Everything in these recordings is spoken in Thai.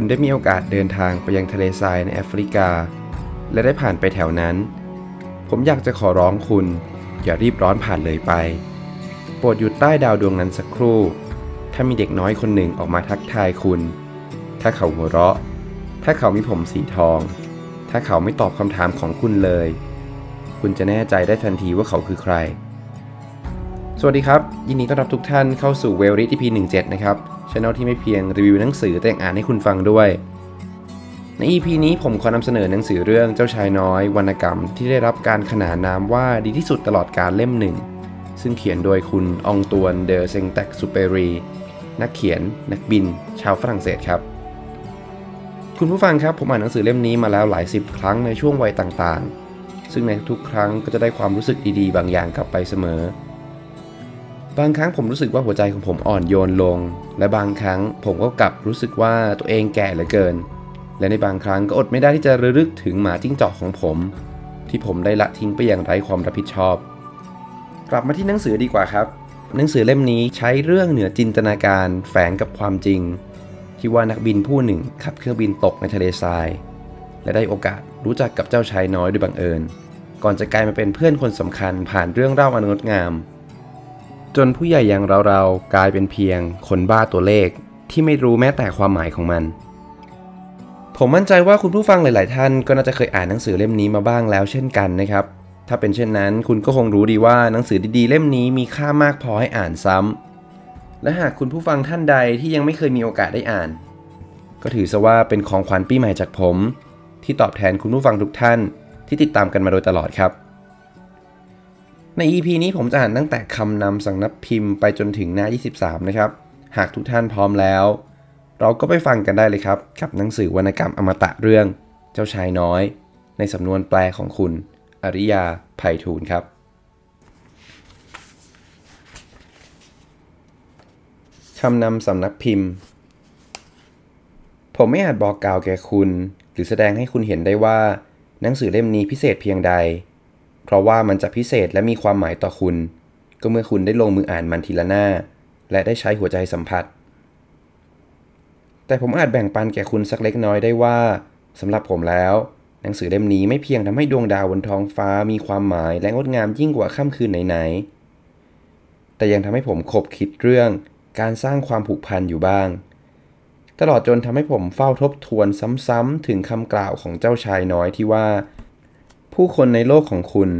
คุณได้มีโอกาสเดินทางไปยังทะเลทรายในแอฟริกา และได้ผ่านไปแถวนั้น ผมอยากจะขอร้องคุณ อย่ารีบร้อนผ่านเลยไป โปรดหยุดใต้ดาวดวงนั้นสักครู่ ถ้ามีเด็กน้อยคนหนึ่งออกมาทักทายคุณ ถ้าเขาหัวเราะ ถ้าเขามีผมสีทอง ถ้าเขาไม่ตอบคำถามของคุณเลย คุณจะแน่ใจได้ทันทีว่าเขาคือใคร สวัสดีครับ ยินดีต้อนรับทุกท่านเข้าสู่เวลริ EP 17 นะครับ ช่องที่ไม่เพียงรีวิวหนังสือแต่งอ่านให้คุณฟังด้วย ใน EP นี้ผมขอนำเสนอหนังสือเรื่องเจ้าชายน้อย วรรณกรรมที่ได้รับการขนานนามว่าดีที่สุดตลอดการเล่มหนึ่ง ซึ่งเขียนโดยคุณองตวนเดอเซงแตกซูเปรี นักเขียน นักบิน ชาวฝรั่งเศสครับ คุณผู้ฟังครับผมอ่านหนังสือเล่มนี้มาแล้วหลายสิบครั้งในช่วงวัยต่างๆ ซึ่งในทุกครั้งก็จะได้ความรู้สึกดีๆ บางอย่างกลับไปเสมอ บางครั้งผมรู้สึกว่าหัวใจของผมอ่อนโยนลง และบางครั้งผมก็กลับรู้สึกว่าตัวเองแก่เหลือเกิน และในบางครั้งก็อดไม่ได้ที่จะระลึกถึงหมาจิ้งจอกของผม ที่ผมได้ละทิ้งไปอย่างไร้ความรับผิดชอบ กลับมาที่หนังสือดีกว่าครับ หนังสือเล่มนี้ใช้เรื่องเหนือจินตนาการแฝงกับความจริง ที่ว่านักบินผู้หนึ่งขับเครื่องบินตกในทะเลทราย และได้โอกาสรู้จักกับเจ้าชายน้อยโดยบังเอิญ ก่อนจะกลายมาเป็นเพื่อนคนสำคัญผ่านเรื่องเล่าอันงดงาม จนผู้ใหญ่อย่างเราๆกลายเป็นเพียงคนบ้าตัวเลขที่ไม่รู้แม้แต่ความหมายของมัน ผมมั่นใจว่าคุณผู้ฟังหลาย ๆ ท่านก็น่าจะเคยอ่านหนังสือเล่มนี้มาบ้างแล้วเช่นกันนะครับ ถ้าเป็นเช่นนั้น คุณก็คงรู้ดีว่าหนังสือดี ๆ เล่มนี้มีค่ามากพอให้อ่านซ้ำและหากคุณผู้ฟังท่านใดที่ยังไม่เคยมีโอกาสได้อ่าน ก็ถือซะว่าเป็นของขวัญปีใหม่จากผม ที่ตอบแทนคุณผู้ฟังทุกท่านที่ติดตามกันมาโดยตลอดครับ ใน EP นี้ผมจะอ่านตั้งแต่คำนำสังนับพิมพ์ไปจนถึงหน้า 23 นะครับ หากทุกท่านพร้อมแล้ว เราก็ไปฟังกันได้เลยครับ กับหนังสือวรรณกรรมอมตะเรื่อง เจ้าชายน้อย ในสำนวนแปลของคุณ อริยาไพฑูรย์ครับ คำนำสำนักพิมพ์ ผมไม่อาจบอกกล่าวแก่คุณ หรือแสดงให้คุณเห็นได้ว่า หนังสือเล่มนี้พิเศษเพียงใด เพราะว่ามันจะพิเศษและมีความหมายต่อคุณ ก็เมื่อคุณได้ลงมืออ่านมันทีละหน้า และได้ใช้หัวใจสัมผัส แต่ผมอาจแบ่งปันแก่คุณสักเล็กน้อยได้ว่าสำหรับผมแล้ว หนังสือเล่มนี้ไม่เพียงทำให้ดวงดาวบนท้องฟ้ามีความหมายและงดงามยิ่งกว่าค่ำคืนไหนๆ แต่ยังทำให้ผมคบคิดเรื่องการสร้างความผูกพันอยู่บ้าง ตลอดจนทำให้ผมเฝ้าทบทวนซ้ำๆถึงคำกล่าวของเจ้าชายน้อยที่ว่า ผู้คนในโลกของคุณ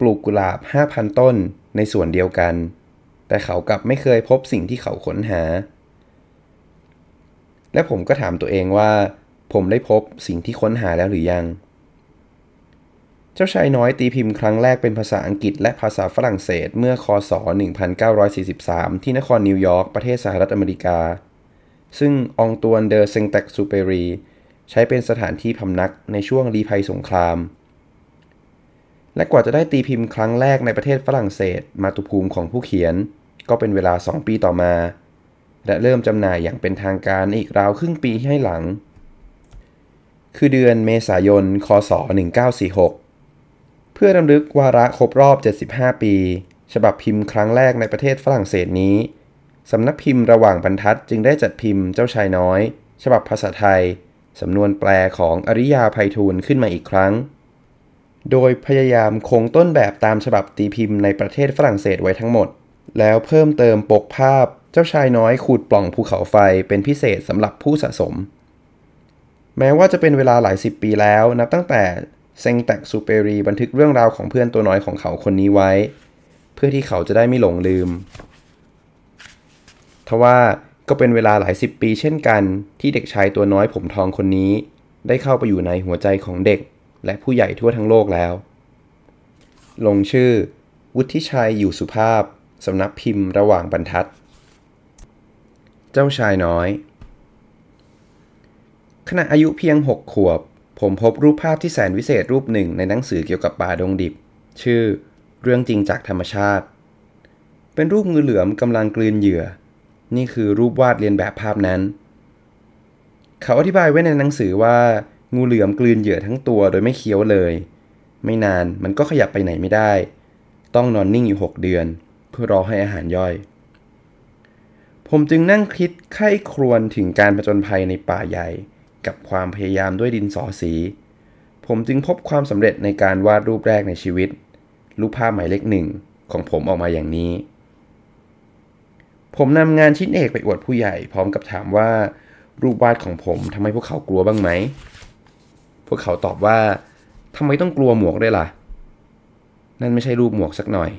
ปลูกกุหลาบ 5,000 ต้นในส่วนเดียวกัน แต่เขากลับไม่เคยพบสิ่งที่เขาค้นหา และผมก็ถามตัวเองว่า ผมได้พบสิ่งที่ค้นหาแล้วหรือยัง เจ้าชายน้อยตีพิมพ์ครั้งแรกเป็นภาษาอังกฤษและภาษาฝรั่งเศสเมื่อคศ 1943 ที่นครนิวยอร์กประเทศสหรัฐอเมริกา ซึ่งอองตวนเดอ แซงเตกซูเปรีใช้เป็นสถานที่พำนักในช่วงลีภัยสงคราม และกว่าจะได้ตีพิมพ์ครั้งแรกในประเทศฝรั่งเศส มาตุภูมิของผู้เขียน ก็เป็นเวลา 2 ปีต่อมา และเริ่มจำหน่ายอย่างเป็นทางการอีกราวครึ่งปีให้หลัง คือเดือนเมษายน คศ 1946 เพื่อรำลึกวาระครบรอบ 75 ปี ฉบับพิมพ์ครั้งแรกในประเทศฝรั่งเศสนี้ สำนักพิมพ์ระหว่างบรรทัดจึงได้จัดพิมพ์เจ้าชายน้อย ฉบับภาษาไทย สำนวนแปลของอริยาไพฑูรย์ขึ้นมาอีกครั้ง โดยพยายามคงต้นแบบตามฉบับตีพิมพ์ในประเทศฝรั่งเศสไว้ทั้งหมด แล้วเพิ่มเติมปกภาพเจ้าชายน้อยขูดปล่องภูเขาไฟเป็นพิเศษสำหรับผู้สะสม แม้ว่าจะเป็นเวลาหลายสิบปีแล้ว นับตั้งแต่เซงแตกซูเปรีบันทึกเรื่องราวของเพื่อนตัวน้อยของเขาคนนี้ไว้ เพื่อที่เขาจะได้ไม่หลงลืมทว่าก็เป็นเวลาหลายสิบปีเช่นกัน ที่เด็กชายตัวน้อยผมทองคนนี้ ได้เข้าไปอยู่ในหัวใจของเด็ก และผู้ใหญ่ทั่วทั้งโลกแล้ว ลงชื่อ วุฒิชัยอยู่สุภาพ สำนักพิมพ์ระหว่างบรรทัด เจ้าชายน้อย ขณะอายุเพียงหกขวบ ผมพบรูปภาพที่แสนวิเศษรูปหนึ่งในหนังสือเกี่ยวกับป่าดงดิบ ชื่อ เรื่องจริงจากธรรมชาติ เป็นรูปงูเหลือมกำลังกลืนเหยื่อ นี่คือรูปวาดเรียนแบบภาพนั้น เขาอธิบายไว้ในหนังสือว่า งูเหลือมกลืนเหยื่อทั้งตัวโดยไม่เคี้ยวเลย ไม่นานมันก็ขยับไปไหนไม่ได้ ต้องนอนนิ่งอยู่ 6 เดือน เพื่อรอให้อาหารย่อย ผมจึงนั่งคิดไข้ครวญถึงการผจญภัยในป่าใหญ่ กับความพยายามด้วยดินสอสี ผมจึงพบความสำเร็จในการวาดรูปแรกในชีวิต รูปภาพหมายเลขหนึ่งของผมออกมาอย่างนี้ ผมนำงานชิ้นเอกไปอวดผู้ใหญ่พร้อมกับถามว่ารูปวาดของผมทำให้พวกเขากลัวบ้างไหม พวกเขาตอบว่าทำไมต้องกลัวหมวกด้วยล่ะ นั่นไม่ใช่รูปหมวกสักหน่อย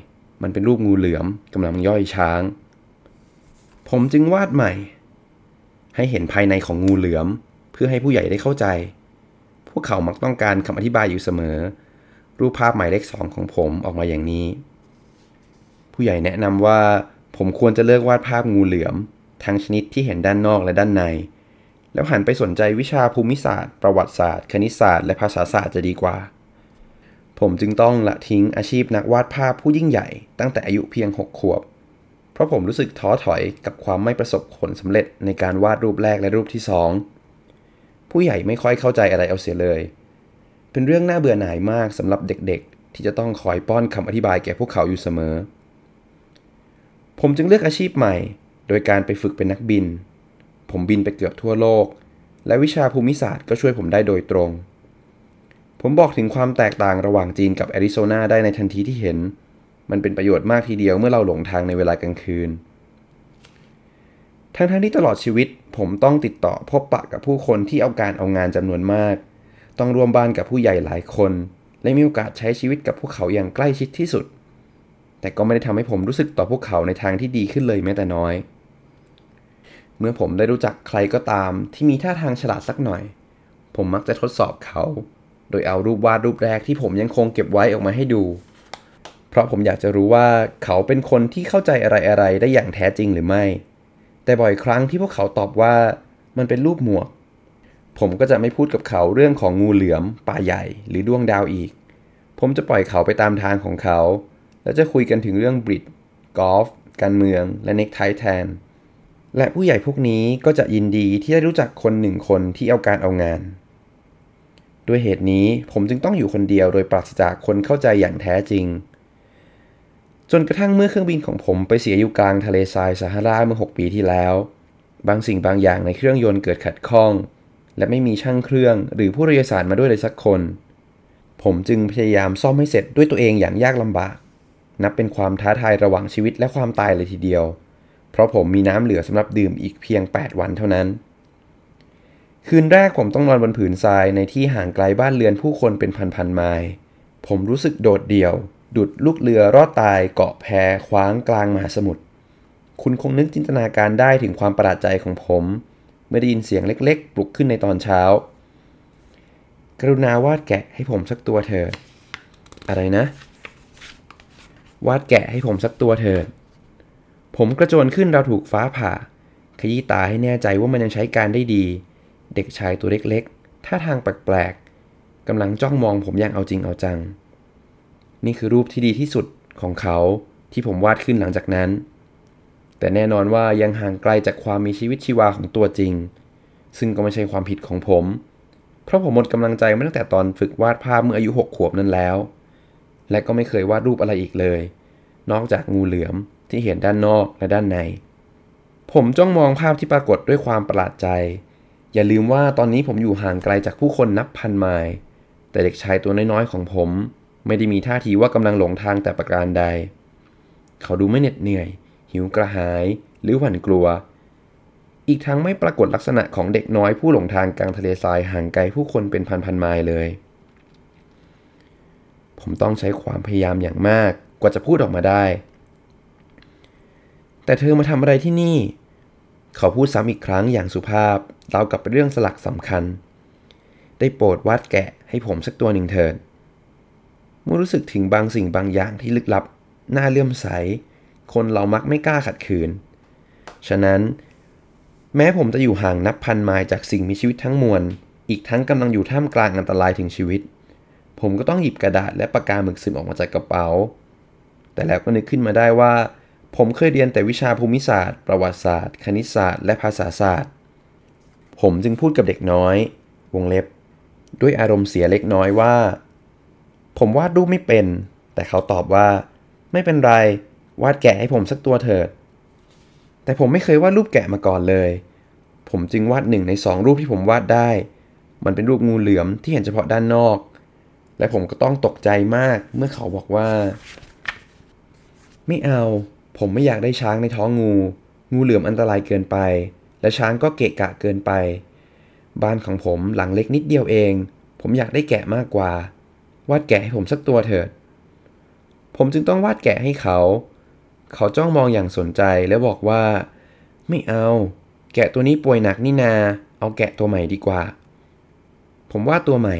มันเป็นรูปงูเหลือมกำลังย่อยช้าง ผมจึงวาดใหม่ ให้เห็นภายในของงูเหลือม เพื่อให้ผู้ใหญ่ได้เข้าใจ พวกเขามักต้องการคำอธิบายอยู่เสมอ รูปภาพหมายเลขสองของผมออกมาอย่างนี้ ผู้ใหญ่แนะนำว่าผมควรจะเลือกวาดภาพงูเหลือม ทั้งชนิดที่เห็นด้านนอกและด้านใน แล้วหันไปสนใจวิชาภูมิศาสตร์ ประวัติศาสตร์ คณิตศาสตร์ และภาษาศาสตร์จะดีกว่า ผมจึงต้องละทิ้งอาชีพนักวาดภาพผู้ยิ่งใหญ่ ตั้งแต่อายุเพียง 6 ขวบ เพราะผมรู้สึกท้อถอยกับความไม่ประสบผลสำเร็จในการวาดรูปแรกและรูปที่สองผู้ใหญ่ไม่ค่อยเข้าใจอะไรเอาเสียเลย เป็นเรื่องน่าเบื่อหน่ายมากสำหรับเด็กๆ ที่จะต้องคอยป้อนคำอธิบายแก่พวกเขาอยู่เสมอ ผมจึงเลือกอาชีพใหม่ โดยการไปฝึกเป็นนักบิน ผมบินไปเกือบทั่วโลก และวิชาภูมิศาสตร์ก็ช่วยผมได้โดยตรง ผมบอกถึงความแตกต่างระหว่างจีนกับแอริโซนาได้ในทันทีที่เห็น มันเป็นประโยชน์มากทีเดียวเมื่อเราหลงทางในเวลากลางคืน ทั้งทั้งที่ตลอดชีวิต ผมต้องติดต่อพบปะกับผู้คนที่เอาการเอางานจำนวนมาก ต้องร่วมบ้านกับผู้ใหญ่หลายคน และมีโอกาสใช้ชีวิตกับพวกเขาอย่างใกล้ชิดที่สุด แต่ก็ไม่ได้ทำให้ผมรู้สึกต่อพวกเขาในทางที่ดีขึ้นเลยแม้แต่น้อย เมื่อผมได้รู้จักใครก็ตามที่มีท่าทางฉลาดสักหน่อย ผมมักจะทดสอบเขา โดยเอารูปวาดรูปแรกที่ผมยังคงเก็บไว้ออกมาให้ดู เพราะผมอยากจะรู้ว่าเขาเป็นคนที่เข้าใจอะไรๆได้อย่างแท้จริงหรือไม่ แต่บ่อยครั้งที่พวกเขาตอบว่ามันเป็นรูปหมวก ผมก็จะไม่พูดกับเขาเรื่องของงูเหลือมป่าใหญ่ หรือดวงดาวอีก ผมจะปล่อยเขาไปตามทางของเขา แล้วจะคุยกันถึงเรื่องบริดกอล์ฟการเมือง และเน็กไทแทน และผู้ใหญ่พวกนี้ก็จะยินดีที่ได้รู้จักคนหนึ่งคนที่เอาการเอางาน ด้วยเหตุนี้ผมจึงต้องอยู่คนเดียวโดยปราศจากคนเข้าใจอย่างแท้จริง จนกระทั่งเมื่อเครื่องบินของผมไปเสียอยู่กลางทะเลทรายซาฮาราเมื่อ 6 ปีที่แล้ว บางสิ่งบางอย่างในเครื่องยนต์เกิดขัดข้อง และไม่มีช่างเครื่องหรือผู้โดยสารมาด้วยเลยสักคน ผมจึงพยายามซ่อมให้เสร็จด้วยตัวเองอย่างยากลำบาก นับเป็นความท้าทายระหว่างชีวิตและความตายเลยทีเดียว เพราะผมมีน้ำเหลือสำหรับดื่มอีกเพียง 8 วันเท่านั้น คืนแรกผมต้องนอนบนผืนทรายในที่ห่างไกลบ้านเรือนผู้คนเป็นพันๆไมล์ผมรู้สึกโดดเดี่ยว ดุดลูกเรือรอดตายเกาะแพคว้างกลางมหาสมุทรคุณคงนึกจินตนาการได้ถึงความประหลาดใจของผม เมื่อได้ยินเสียงเล็กๆ ปลุกขึ้นในตอนเช้า กรุณาวาดแกะให้ผมสักตัวเถิดอะไรนะ วาดแกะให้ผมสักตัวเถิด ผมกระโจนขึ้นเราถูกฟ้าผ่า ขยี้ตาให้แน่ใจว่ามันยังใช้การได้ดี เด็กชายตัวเล็กๆ ท่าทางแปลกๆกำลังจ้องมองผมอย่างเอาจริงเอาจัง นี่คือรูปที่ดีที่สุดของเขาที่ผมวาดขึ้นหลังจากนั้น แต่แน่นอนว่ายังห่างไกลจากความมีชีวิตชีวาของตัวจริง ซึ่งก็ไม่ใช่ความผิดของผม เพราะผมหมดกำลังใจมาตั้งแต่ตอนฝึกวาดภาพเมื่ออายุหกขวบนั้นแล้ว และก็ไม่เคยวาดรูปอะไรอีกเลย นอกจากงูเหลือม ที่เห็นด้านนอกและด้านใน ผมจ้องมองภาพที่ปรากฏด้วยความประหลาดใจ อย่าลืมว่าตอนนี้ผมอยู่ห่างไกลจากผู้คนนับพันไมล์แต่เด็กชายตัวน้อยๆของผม ไม่ได้มีท่าทีว่ากำลังหลงทางแต่ประการใด เขาดูไม่เหน็ดเหนื่อย หิวกระหาย หรือหวั่นกลัว อีกทั้งไม่ปรากฏลักษณะของเด็กน้อยผู้หลงทางกลางทะเลทรายห่างไกลผู้คนเป็นพันๆไมล์เลย ผมต้องใช้ความพยายามอย่างมากกว่าจะพูดออกมาได้ แต่เธอมาทำอะไรที่นี่ เขาพูดซ้ำอีกครั้งอย่างสุภาพราวกับเป็นเรื่องสลักสำคัญ ได้โปรดวาดแกะให้ผมสักตัวหนึ่งเถิดเมื่อรู้สึกถึงบางสิ่งบางอย่างที่ลึกลับ น่าเลื่อมใส คนเรามักไม่กล้าขัดขืน ฉะนั้น แม้ผมจะอยู่ห่างนับพันไมล์จากสิ่งมีชีวิตทั้งมวล อีกทั้งกำลังอยู่ท่ามกลางอันตรายถึงชีวิต ผมก็ต้องหยิบกระดาษและปากกาหมึกซึมออกมาจากกระเป๋า แต่แล้วก็นึกขึ้นมาได้ว่า ผมเคยเรียนแต่วิชาภูมิศาสตร์ ประวัติศาสตร์ คณิตศาสตร์ และภาษาศาสตร์ ผมจึงพูดกับเด็กน้อย วงเล็บ ด้วยอารมณ์เสียเล็กน้อยว่า ผมวาดรูปไม่เป็น แต่เขาตอบว่า ไม่เป็นไร วาดแกะให้ผมสักตัวเถิด แต่ผมไม่เคยวาดรูปแกะมาก่อนเลย ผมจึงวาดหนึ่งในสองรูปที่ผมวาดได้ มันเป็นรูปงูเหลือมที่เห็นเฉพาะด้านนอก และผมก็ต้องตกใจมากเมื่อเขาบอกว่า ไม่เอา ผมไม่อยากได้ช้างในท้องงู งูเหลือมอันตรายเกินไป และช้างก็เกะกะเกินไป บ้านของผมหลังเล็กนิดเดียวเอง ผมอยากได้แกะมากกว่า วาดแกะให้ผมสักตัวเถิด ผมจึงต้องวาดแกะให้เขา เขาจ้องมองอย่างสนใจแล้วบอกว่า ไม่เอา แกะตัวนี้ป่วยหนักนี่นา เอาแกะตัวใหม่ดีกว่า ผมวาดตัวใหม่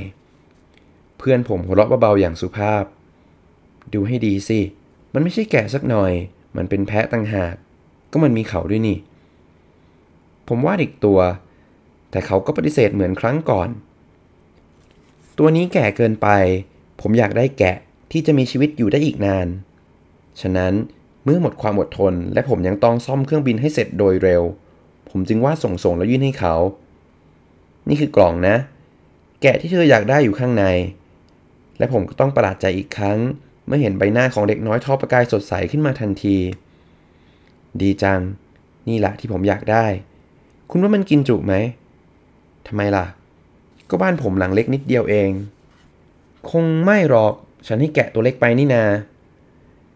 เพื่อนผมหัวเราะเบาๆอย่างสุภาพ ดูให้ดีสิ มันไม่ใช่แกะสักหน่อย มันเป็นแพะต่างหาก ก็มันมีเขาด้วยนี่ ผมวาดอีกตัว แต่เขาก็ปฏิเสธเหมือนครั้งก่อน ตัวนี้แก่เกินไป ผมอยากได้แกะที่จะมีชีวิตอยู่ได้อีกนาน ฉะนั้นเมื่อหมดความอดทน และผมยังต้องซ่อมเครื่องบินให้เสร็จโดยเร็ว ผมจึงวาดส่งๆแล้วยื่นให้เขา นี่คือกล่องนะ แกะที่เธออยากได้อยู่ข้างใน และผมก็ต้องประหลาดใจอีกครั้ง เมื่อเห็นใบหน้าของเด็กน้อยทอประกายสดใสขึ้นมาทันที ดีจัง นี่แหละที่ผมอยากได้ คุณว่ามันกินจุไหมทำไมล่ะ ก็บ้านผมหลังเล็กนิดเดียวเอง คงไม่หรอก ฉันให้แกะตัวเล็กไปนี่นา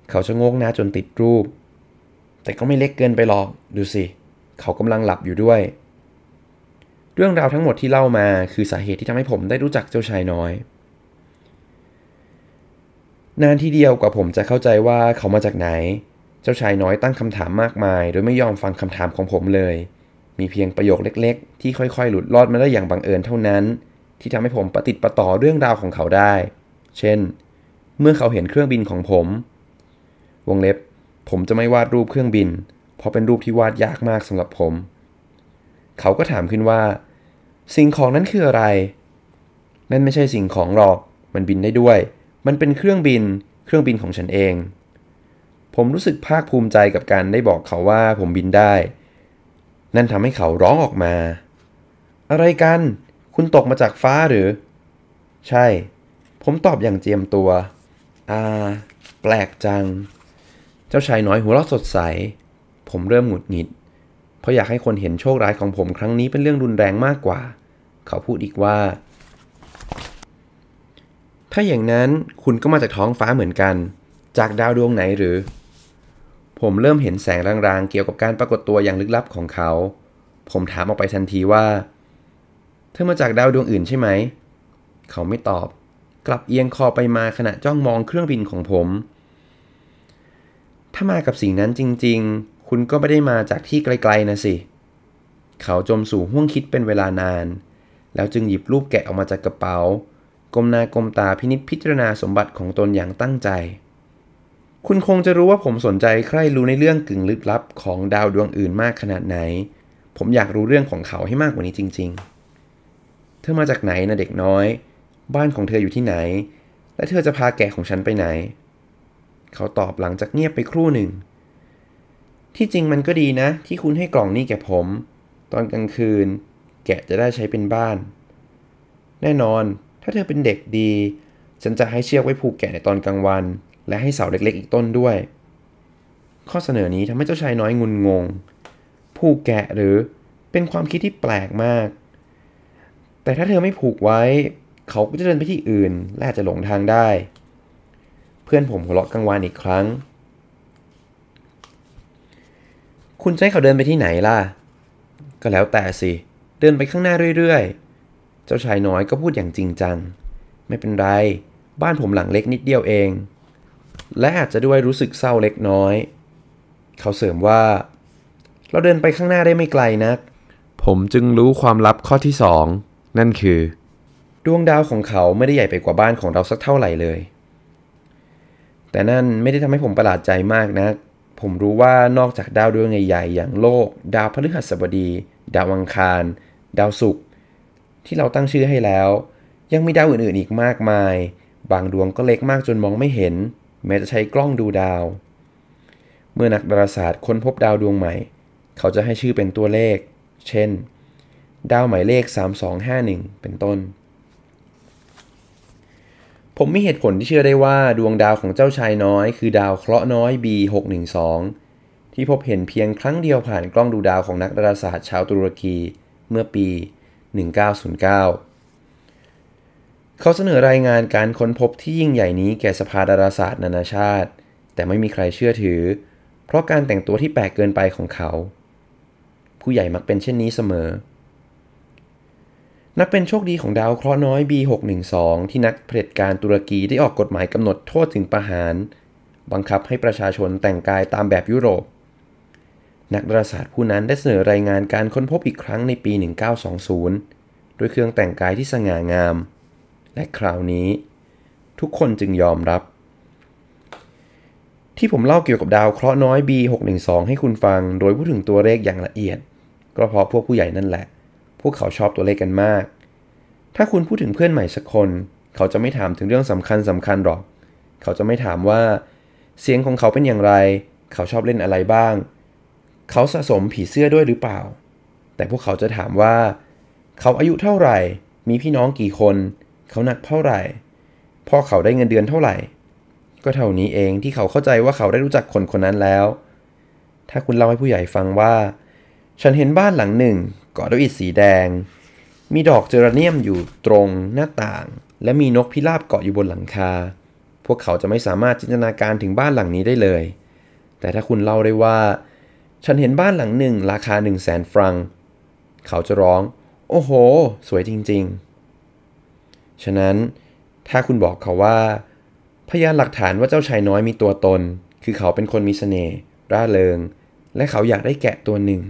เขาชะโงกหน้าจนติดรูป แต่ก็ไม่เล็กเกินไปหรอก ดูสิ เขากำลังหลับอยู่ด้วย เรื่องราวทั้งหมดที่เล่ามาคือสาเหตุที่ทำให้ผมได้รู้จักเจ้าชายน้อย นานทีเดียวกว่าผมจะเข้าใจว่าเขามาจากไหน เจ้าชายน้อยตั้งคำถามมากมาย โดยไม่ยอมฟังคำถามของผมเลย มีเพียงประโยคเล็ก ๆ ที่ค่อยๆ หลุดรอดมาได้อย่างบังเอิญเท่านั้น ที่ทำให้ผมประติดประต่อเรื่องราวของเขาได้ เช่น เมื่อเขาเห็นเครื่องบินของผม วงเล็บ ผมจะไม่วาดรูปเครื่องบิน เพราะเป็นรูปที่วาดยากมากสำหรับผม เขาก็ถามขึ้นว่า สิ่งของนั้นคืออะไร นั่นไม่ใช่สิ่งของหรอก มันบินได้ด้วย มันเป็นเครื่องบิน เครื่องบินของฉันเอง ผมรู้สึกภาคภูมิใจกับการได้บอกเขาว่าผมบินได้ นั่นทำให้เขาร้องออกมา อะไรกัน คุณตกมาจากฟ้าหรือ ใช่ ผมตอบอย่างเจียมตัว อ่า แปลกจัง เจ้าชายน้อยหัวเราะสดใส ผมเริ่มหงุดหงิด เพราะอยากให้คนเห็นโชคร้ายของผมครั้งนี้เป็นเรื่องรุนแรงมากกว่า เขาพูดอีกว่า ถ้าอย่างนั้นคุณก็มาจากท้องฟ้าเหมือนกัน จากดาวดวงไหนหรือ ผมเริ่มเห็นแสงรางๆ เกี่ยวกับการปรากฏตัวอย่างลึกลับของเขา ผมถามออกไปทันทีว่า เธอมาจากดาวดวงอื่นใช่ไหม เขาไม่ตอบ กลับเอียงคอไปมาขณะจ้องมองเครื่องบินของผม ถ้ามากับสิ่งนั้นจริง ๆ คุณก็ไม่ได้มาจากที่ไกลๆนะสิ เขาจมสู่ห้วงคิดเป็นเวลานาน แล้วจึงหยิบรูปแกะออกมาจากกระเป๋า ก้มหน้าก้มตาพินิจพิจารณาสมบัติของตนอย่างตั้งใจ คุณคงจะรู้ว่าผมสนใจใคร่รู้ในเรื่องกึ่งลึกลับของดาวดวงอื่นมากขนาดไหน ผมอยากรู้เรื่องของเขาให้มากกว่านี้จริง ๆ เธอมาจากไหนนะเด็กน้อย บ้านของเธออยู่ที่ไหน และเธอจะพาแกะของฉันไปไหน เขาตอบหลังจากเงียบไปครู่หนึ่ง ที่จริงมันก็ดีนะ ที่คุณให้กล่องนี้แก่ผม ตอนกลางคืน แกะจะได้ใช้เป็นบ้าน แน่นอน ถ้าเธอเป็นเด็กดี ฉันจะให้เชือกไว้ผูกแกะในตอนกลางวัน และให้เสาเล็กๆ อีกต้นด้วย ข้อเสนอนี้ทำให้เจ้าชายน้อยงุนงง ผูกแกะหรือเป็นความคิดที่แปลกมาก แต่ถ้าเธอไม่ผูกไว้ เขาก็จะเดินไปที่อื่น และอาจจะหลงทางได้ เพื่อนผมหัวเราะกังวานอีกครั้ง คุณจะให้เขาเดินไปที่ไหนล่ะ ก็แล้วแต่สิ เดินไปข้างหน้าเรื่อยๆ เจ้าชายน้อยก็พูดอย่างจริงจัง ไม่เป็นไร บ้านผมหลังเล็กนิดเดียวเอง และอาจจะด้วยรู้สึกเศร้าเล็กน้อย เขาเสริมว่า เราเดินไปข้างหน้าได้ไม่ไกลนัก ผมจึงรู้ความลับข้อที่สองนั่นคือ ดวงดาวของเขาไม่ได้ใหญ่ไปกว่าบ้านของเราสักเท่าไหร่เลย แต่นั่นไม่ได้ทำให้ผมประหลาดใจมากนะักผมรู้ว่านอกจากดาวดวงใหญ่ๆอย่างโลก ดาวพฤหัสบดี ดาวอังคาร ดาวศุกร์ ที่เราตั้งชื่อให้แล้ว ยังมีดาวอื่นๆอีกมากมาย บางดวงก็เล็กมากจนมองไม่เห็น แม้จะใช้กล้องดูดาว เมื่อนักดาราศาสตร์ค้นพบดาวดวงใหม่ เขาจะให้ชื่อเป็นตัวเลข เช่น ดาวหมายเลข 3251 เป็นต้น ผมมีเหตุผลที่เชื่อได้ว่าดวงดาวของเจ้าชายน้อย คือดาวเคราะห์น้อย B612 ที่พบเห็นเพียงครั้งเดียวผ่านกล้องดูดาวของนักดาราศาสตร์ชาวตุรกีเมื่อปี 1909 เขาเสนอรายงานการค้นพบที่ยิ่งใหญ่นี้แก่สภาดาราศาสตร์นานาชาติ แต่ไม่มีใครเชื่อถือ เพราะการแต่งตัวที่แปลกเกินไปของเขา ผู้ใหญ่มักเป็นเช่นนี้เสมอ นับเป็นโชคดีของดาวเคราะห์น้อย B612 ที่นักเผด็จการตุรกีได้ออกกฎหมายกำหนดโทษถึงประหาร บังคับให้ประชาชนแต่งกายตามแบบยุโรป นักดาราศาสตร์ผู้นั้นได้เสนอรายงานการค้นพบอีกครั้งในปี 1920 ด้วยเครื่องแต่งกายที่สง่างาม และคราวนี้ ทุกคนจึงยอมรับ ที่ผมเล่าเกี่ยวกับดาวเคราะห์น้อย B612 ให้คุณฟัง โดยพูดถึงตัวเลขอย่างละเอียด ก็เพราะพวกผู้ใหญ่นั่นแหละ พวกเขาชอบตัวเลขกันมาก ถ้าคุณพูดถึงเพื่อนใหม่สักคน เขาจะไม่ถามถึงเรื่องสำคัญสำคัญหรอก เขาจะไม่ถามว่า เสียงของเขาเป็นอย่างไร เขาชอบเล่นอะไรบ้าง เขาสะสมผีเสื้อด้วยหรือเปล่า แต่พวกเขาจะถามว่า เขาอายุเท่าไหร่ มีพี่น้องกี่คน เขาหนักเท่าไหร่ พ่อเขาได้เงินเดือนเท่าไหร่ ก็เท่านี้เองที่เขาเข้าใจว่าเขาได้รู้จักคนคนนั้นแล้ว ถ้าคุณเล่าให้ผู้ใหญ่ฟังว่า ฉันเห็นบ้านหลังหนึ่งก่อด้วยอิฐสีแดง มีดอกเจอราเนียมอยู่ตรงหน้าต่าง และมีนกพิราบเกาะอยู่บนหลังคา พวกเขาจะไม่สามารถจินตนาการถึงบ้านหลังนี้ได้เลย แต่ถ้าคุณเล่าได้ว่า ฉันเห็นบ้านหลังหนึ่งราคา 1 0 0 0 0แสนฟรัง เขาจะร้อง โอ้โห สวยจริงๆ ฉะนั้นถ้าคุณบอกเขาว่า พยานหลักฐานว่าเจ้าชายน้อยมีตัวตน คือเขาเป็นคนมีเสน่ห์ร่าเริง และเขาอยากได้แกะตัวหนึ่ง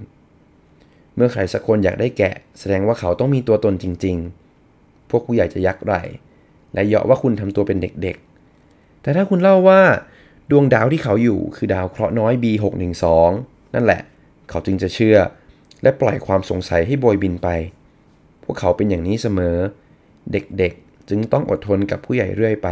เมื่อใครสักคนอยากได้แกะ แสดงว่าเขาต้องมีตัวตนจริง ๆ พวกผู้ใหญ่จะยักไหลและเยาะว่าคุณทำตัวเป็นเด็กๆ แต่ถ้าคุณเล่าว่า ดวงดาวที่เขาอยู่คือดาวเคราะห์น้อย B612 นั่นแหละ เขาจึงจะเชื่อ และปล่อยความสงสัยให้โบยบินไป พวกเขาเป็นอย่างนี้เสมอ เด็กๆจึงต้องอดทนกับผู้ใหญ่เรื่อยไป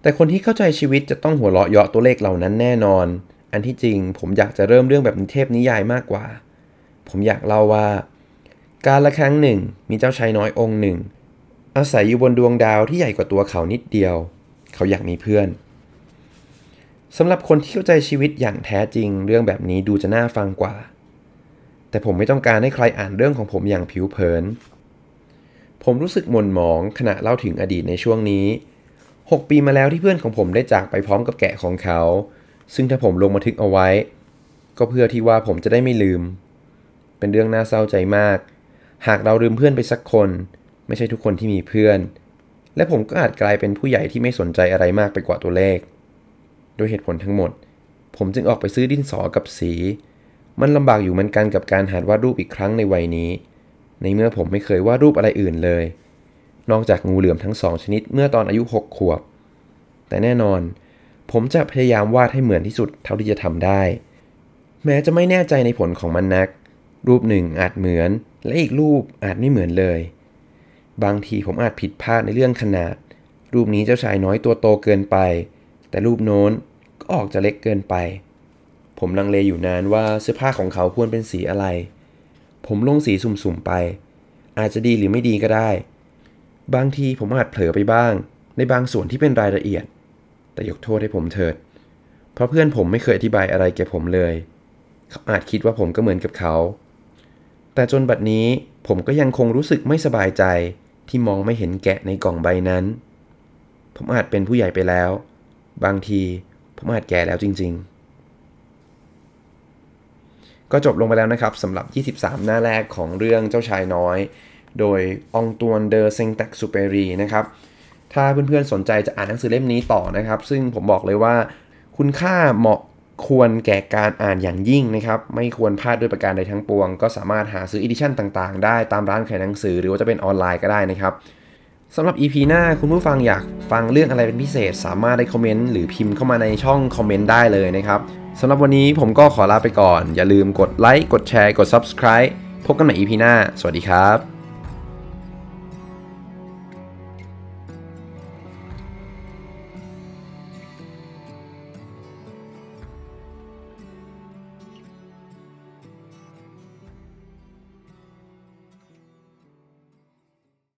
แต่คนที่เข้าใจชีวิตจะต้องหัวเราะเยาะตัวเลขเหล่านั้นแน่นอน อันที่จริงผมอยากจะเริ่มเรื่องแบบนิเทพนิยายมากกว่า ผมอยากเล่าว่า การละครั้งหนึ่งมีเจ้าชายน้อยองค์หนึ่ง อาศัยอยู่บนดวงดาวที่ใหญ่กว่าตัวเขานิดเดียว เขาอยากมีเพื่อน สำหรับคนที่เข้าใจชีวิตอย่างแท้จริง เรื่องแบบนี้ดูจะน่าฟังกว่า แต่ผมไม่ต้องการให้ใครอ่านเรื่องของผมอย่างผิวเผิน ผมรู้สึกหม่นหมองขณะเล่าถึงอดีตในช่วงนี้ 6 ปีมาแล้วที่เพื่อนของผมได้จากไปพร้อมกับแกะของเขา ซึ่งถ้าผมลงบันทึกเอาไว้ ก็เพื่อที่ว่าผมจะได้ไม่ลืม เป็นเรื่องน่าเศร้าใจมาก หากเราลืมเพื่อนไปสักคน ไม่ใช่ทุกคนที่มีเพื่อน และผมก็อาจกลายเป็นผู้ใหญ่ที่ไม่สนใจอะไรมากไปกว่าตัวเลข โดยเหตุผลทั้งหมด ผมจึงออกไปซื้อดินสอกับสี มันลำบากอยู่เหมือนกันกับการหัดวาดรูปอีกครั้งในวัยนี้ ในเมื่อผมไม่เคยวาดรูปอะไรอื่นเลย นอกจากงูเหลือมทั้งสองชนิดเมื่อตอนอายุ 6 ขวบ แต่แน่นอน ผมจะพยายามวาดให้เหมือนที่สุดเท่าที่จะทำได้ แม้จะไม่แน่ใจในผลของมันนัก รูปหนึ่งอาจเหมือน และอีกรูปอาจไม่เหมือนเลย บางทีผมอาจผิดพลาดในเรื่องขนาด รูปนี้เจ้าชายน้อยตัวโตเกินไป แต่รูปโน้นก็ออกจะเล็กเกินไป ผมลังเลอยู่นานว่าเสื้อผ้าของเขาควรเป็นสีอะไร ผมลงสีสุ่มๆไป อาจจะดีหรือไม่ดีก็ได้ บางทีผมอาจเผลอไปบ้าง ในบางส่วนที่เป็นรายละเอียด แต่ยกโทษให้ผมเถิด เพราะเพื่อนผมไม่เคยอธิบายอะไรแก่ผมเลย เขาอาจคิดว่าผมก็เหมือนกับเขา แต่จนบัดนี้ผมก็ยังคงรู้สึกไม่สบายใจที่มองไม่เห็นแกะในกล่องใบนั้น ผมอาจเป็นผู้ใหญ่ไปแล้ว บางทีผมอาจแก่แล้วจริง ๆ ก็จบลงไปแล้วนะครับสำหรับ 23 หน้าแรกของเรื่องเจ้าชายน้อย โดยอองตวนเดอ แซงเตกซูเปรีนะครับถ้าเพื่อนๆสนใจจะอ่านหนังสือเล่มนี้ต่อนะครับ ซึ่งผมบอกเลยว่า คุณค่าเหมาะควรแก่การอ่านอย่างยิ่งนะครับ ไม่ควรพลาดด้วยประการใดทั้งปวง ก็สามารถหาซื้อ edition ต่างๆ ได้ตามร้านขายหนังสือหรือว่าจะเป็นออนไลน์ก็ได้นะครับ สำหรับ EP หน้าคุณผู้ฟังอยากฟังเรื่องอะไรเป็นพิเศษ สามารถได้คอมเมนต์หรือพิมพ์เข้ามาในช่องคอมเมนต์ได้เลยนะครับสำหรับวันนี้ผมก็ขอลาไปก่อน อย่าลืมกดไลค์กดแชร์กด Subscribe พบกันใหม่ EP หน้า สวัสดีครับ